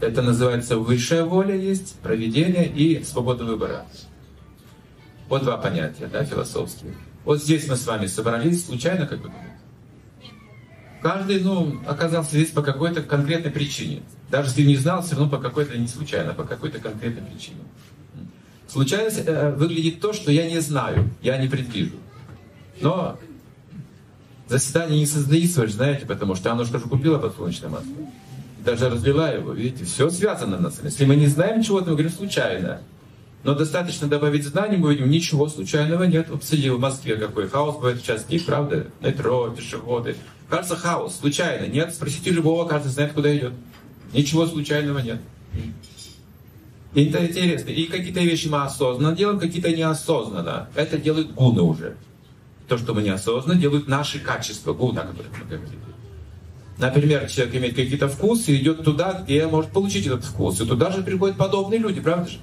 Это называется высшая воля есть, проведение и свобода выбора. Вот два понятия, да, философские. Вот здесь мы с вами собрались случайно, как бы Каждый, ну, оказался здесь по какой-то конкретной причине. Даже если не знал, все равно по какой-то, не случайно, по какой-то конкретной причине. Случайность э, выглядит то, что я не знаю, я не предвижу. Но заседание не создается, вы же знаете, потому что оно же купила подсолнечное масло. Даже разлила его, видите, все связано на самом Если мы не знаем чего-то, мы говорим случайно. Но достаточно добавить знаний, мы видим, ничего случайного нет. Обсудил в Москве какой хаос бывает в час дней, правда? Метро, пешеходы. Кажется хаос, случайно. Нет, спросите любого, каждый знает, куда идет. Ничего случайного нет. И это интересно. И какие-то вещи мы осознанно делаем, какие-то неосознанно. Это делают гуны уже. То, что мы неосознанно, делают наши качества, гуна, о которых мы говорили. Например, человек имеет какие-то вкусы и идет туда, где может получить этот вкус. И туда же приходят подобные люди, правда же?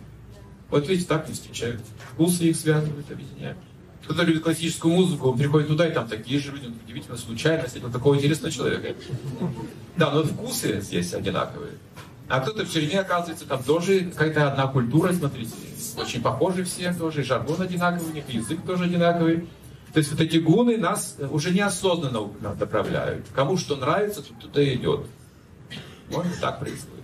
Вот видите, так не встречают. Вкусы их связывают, объединяют. Кто-то любит классическую музыку, он приходит туда, и там такие же люди, удивительно, случайно, встретил такого интересного человека. Да, но вкусы здесь одинаковые. А кто-то в тюрьме, оказывается, там тоже какая-то одна культура, смотрите, очень похожи все тоже, жаргон одинаковый у них, язык тоже одинаковый. То есть вот эти гуны нас уже неосознанно направляют. Кому что нравится, туда идет. Вот так происходит.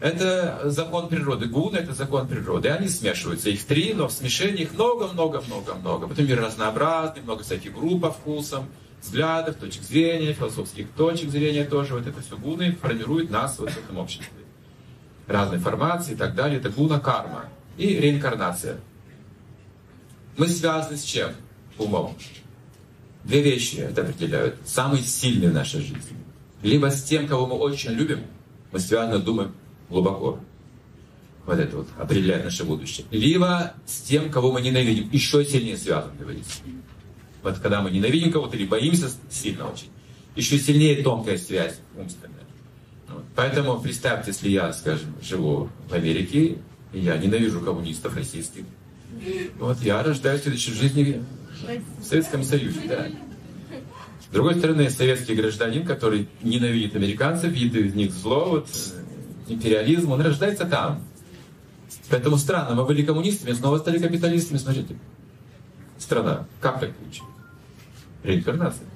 Это закон природы. Гуны — это закон природы. Они смешиваются. Их три, но в смешении их много-много-много-много. Потом мир разнообразный, много всяких групп по вкусам, взглядов, точек зрения, философских точек зрения тоже. Вот это все гуны формируют нас вот в этом обществе. Разные формации и так далее. Это гуна карма. И реинкарнация. Мы связаны с чем? Умом. Две вещи это определяют. Самые сильные в нашей жизни. Либо с тем, кого мы очень любим, мы связаны, думаем, глубоко. Вот это вот определяет наше будущее. Либо с тем, кого мы ненавидим, еще сильнее связан, говорится. Вот когда мы ненавидим кого-то или боимся сильно очень, еще сильнее тонкая связь умственная. Вот. Поэтому представьте, если я, скажем, живу в Америке, и я ненавижу коммунистов российских, вот я рождаюсь в следующей жизни в Советском Союзе, да. С другой стороны, советский гражданин, который ненавидит американцев, видит из них зло, вот, империализм, он рождается там. Поэтому странно, мы были коммунистами, снова стали капиталистами, смотрите. Страна. Как так получилось? Реинкарнация.